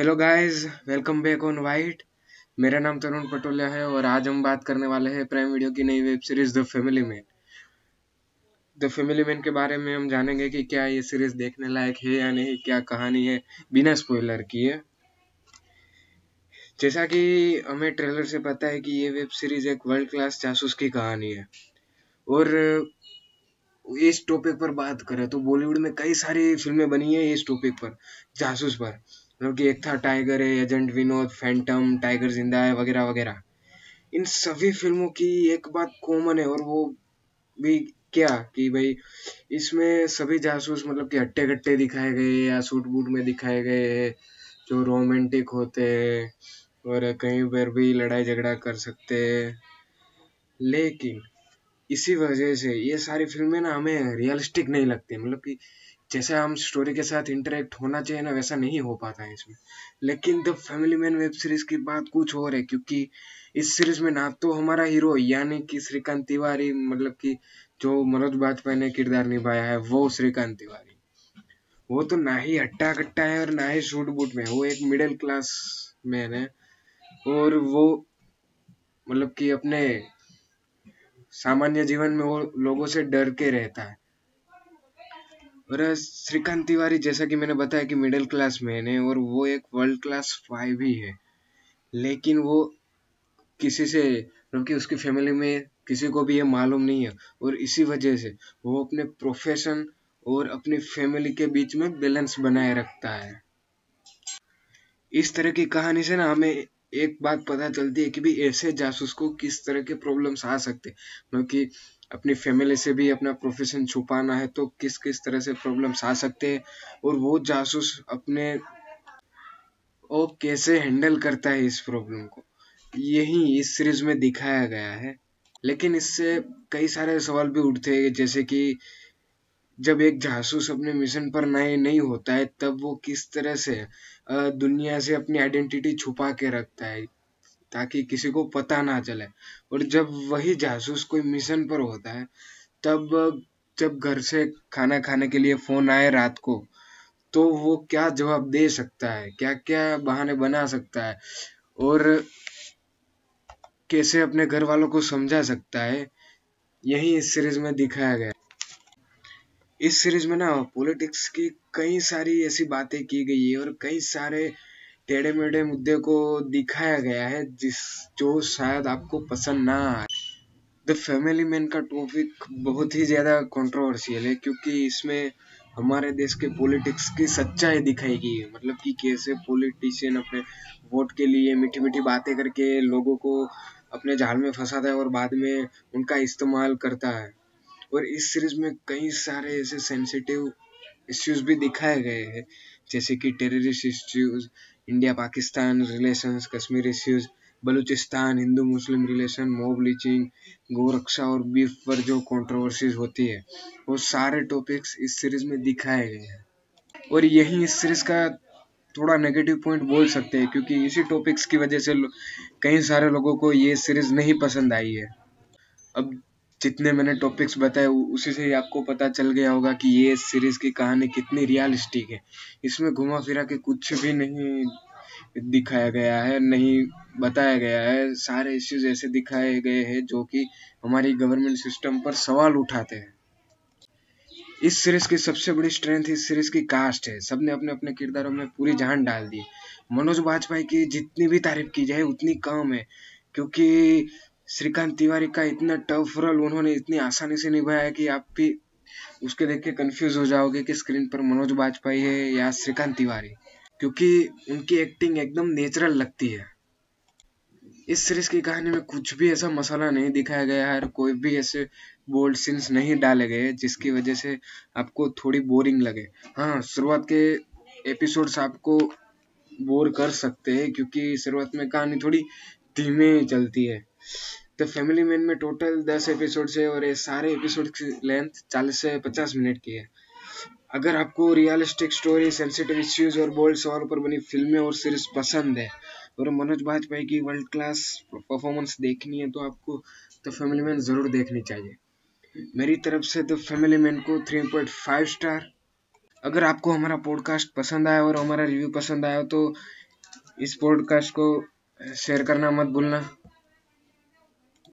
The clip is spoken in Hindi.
Hello guys welcome back on white मेरा नाम तरुण पटोलिया है और आज हम बात करने वाले हैं प्राइम वीडियो की नई web series the Family Man the Family Man के बारे में हम जानेंगे कि क्या ये सीरीज़ देखने लायक है या नहीं, क्या कहानी है, बिना स्पॉइलर किए जैसा कि हमें ट्रेलर से पता है कि ये वेब सीरीज़ एक वर्ल्ड क्लास जासूस की कहानी है। और इस टॉपिक पर बात करें तो बॉलीवुड में कई सारी फ़िल्में बनी है इस टॉपिक पर, जासूस पर। मतलब कि एक था टाइगर है एजेंट विनोद फैंटम टाइगर ज़िंदा है वगैरह वगैरह। इन सभी फ़िल्मों की एक बात कॉमन है और वो भी क्या कि भाई इसमें सभी जासूस मतलब कि हट्टे कट्टे दिखाए गए या सूट बूट में दिखाए गए जो रोमांटिक होते हैं और कहीं पर भी लड़ाई झगड़ा कर सकते हैं। लेकिन इसी वजह से ये सारी फ़िल्में ना हमें रियलिस्टिक नहीं लगती मतलब कि जैसे हम स्टोरी के साथ इंटरेक्ट होना चाहिए ना, वैसा नहीं हो पाता है इसमें। लेकिन the Family Man web series की बात कुछ और है, क्योंकि इस सीरीज़ में ना तो हमारा हीरो यानी कि श्रीकांत तिवारी मतलब कि जो मनोज बाजपेयी ने किरदार निभाया है, वो श्रीकांत तिवारी। वो तो ना ही हट्टा कट्टा है और ना ही शूट बूट में वो एक मिडिल क्लास मैन है और वो मतलब कि अपने सामान्य जीवन में वो लोगों से डर के रहता है। और श्रीकांत तिवारी, जैसा कि मैंने बताया कि मिडिल क्लास मैन है, और वो एक वर्ल्ड क्लास फाइव ही है। लेकिन वो किसी से मतलब कि उसकी फैमिली में किसी को भी ये मालूम नहीं है। और इसी वजह से वो अपने प्रोफेशन और अपनी फैमिली के बीच में बैलेंस बनाए रखता है। इस तरह की कहानी से ना हमें एक बात पता चलती है कि भी ऐसे जासूस को किस तरह के प्रॉब्लम्स आ सकते मतलब कि अपनी फैमिली से भी अपना प्रोफेशन छुपाना है तो किस किस तरह से प्रॉब्लम्स आ सकते हैं? और वो जासूस अपने वो कैसे हैंडल करता है इस प्रॉब्लम को? यही इस सीरीज़ में दिखाया गया है। लेकिन इससे कई सारे सवाल भी उठते हैं, जैसे कि जब एक जासूस अपने मिशन पर नए नहीं होता है, तब वो किस तरह से दुनिया से अपनी आइडेंटिटी छुपा के रखता है? ताकि किसी को पता ना चले। और जब वही जासूस कोई मिशन पर होता है, तब, जब घर से खाना खाने के लिए फ़ोन आए रात को तो वो क्या जवाब दे सकता है? क्या क्या बहाने बना सकता है? और कैसे अपने घर वालों को समझा सकता है? यही इस सीरीज़ में दिखाया गया। इस सीरीज़ में ना पॉलिटिक्स की कई सारी ऐसी बातें की गई है और कई सारे टेढ़े मेढ़े मुद्दे को दिखाया गया है, जिस, जो शायद आपको पसंद ना आए। द फैमिली मैन का टॉपिक बहुत ही ज़्यादा कंट्रोवर्शियल है, क्योंकि इसमें हमारे देश के पॉलिटिक्स की सच्चाई दिखाई गई है। मतलब कि कैसे पॉलिटिशियन अपने वोट के लिए मीठी मीठी बातें करके लोगों को अपने जाल में फंसाता है और बाद में उनका इस्तेमाल करता है। और इस सीरीज़ में कई सारे ऐसे सेंसिटिव इश्यूज़ भी दिखाए गए हैं, जैसे कि terrorist issues India Pakistan relations Kashmir issues Balochistan Hindu Muslim relation mob lynching गोरक्षा और बीफ पर जो कंट्रोवर्सीज होती है, वो सारे टॉपिक्स इस सीरीज़ में दिखाए गए हैं। और यही इस सीरीज़ का थोड़ा नेगेटिव पॉइंट बोल सकते हैं, क्योंकि इसी टॉपिक्स की वजह से कई सारे लोगों को ये सीरीज़ नहीं पसंद आई है। अब जितने मैंने टॉपिक्स बताए उसी से ही आपको पता चल गया होगा कि ये सीरीज़ की कहानी कितनी रियलिस्टिक है। इसमें घुमा फिरा के कुछ भी नहीं दिखाया गया है, नहीं बताया गया है। सारे इश्यूज़ ऐसे दिखाए गए हैं जो कि हमारी गवर्नमेंट सिस्टम पर सवाल उठाते हैं। इस सीरीज़ की सबसे बड़ी स्ट्रेंथ इस सीरीज़ की कास्ट है। सबने अपने अपने किरदारों में पूरी जान डाल दी। मनोज बाजपेयी की जितनी भी तारीफ़ की जाए, उतनी कम है। क्योंकि श्रीकांत तिवारी का इतना टफ रोल उन्होंने इतनी आसानी से निभाया है कि आप भी उसके देख के कन्फ्यूज़ हो जाओगे कि स्क्रीन पर मनोज बाजपेयी है या श्रीकांत तिवारी। क्योंकि उनकी एक्टिंग एकदम नेचुरल लगती है। इस सीरीज़ की कहानी में कुछ भी ऐसा मसाला नहीं दिखाया गया है और कोई भी ऐसे बोल्ड सीन्स नहीं डाले गए जिसकी वजह से आपको थोड़ी बोरिंग लगे। हाँ शुरुआत के एपिसोड्स आपको बोर कर सकते हैं, क्योंकि शुरुआत में कहानी थोड़ी धीमे चलती है। तो फैमिली मैन में टोटल दस एपिसोड है और ये सारे एपिसोड की लेंथ चालीस से पचास मिनट की है। अगर आपको रियलिस्टिक स्टोरी सेंसिटिव इश्यूज़ और बोल्ड सवालों पर बनी फ़िल्में और सीरीज़ पसंद है और मनोज बाजपेयी की वर्ल्ड क्लास परफॉर्मेंस देखनी है तो आपको द फैमिली मैन ज़रूर देखनी चाहिए। मेरी तरफ़ से द फैमिली मैन को 3.5 स्टार अगर आपको हमारा पॉडकास्ट पसंद आया और हमारा रिव्यू पसंद आया तो इस पॉडकास्ट को शेयर करना मत भूलना।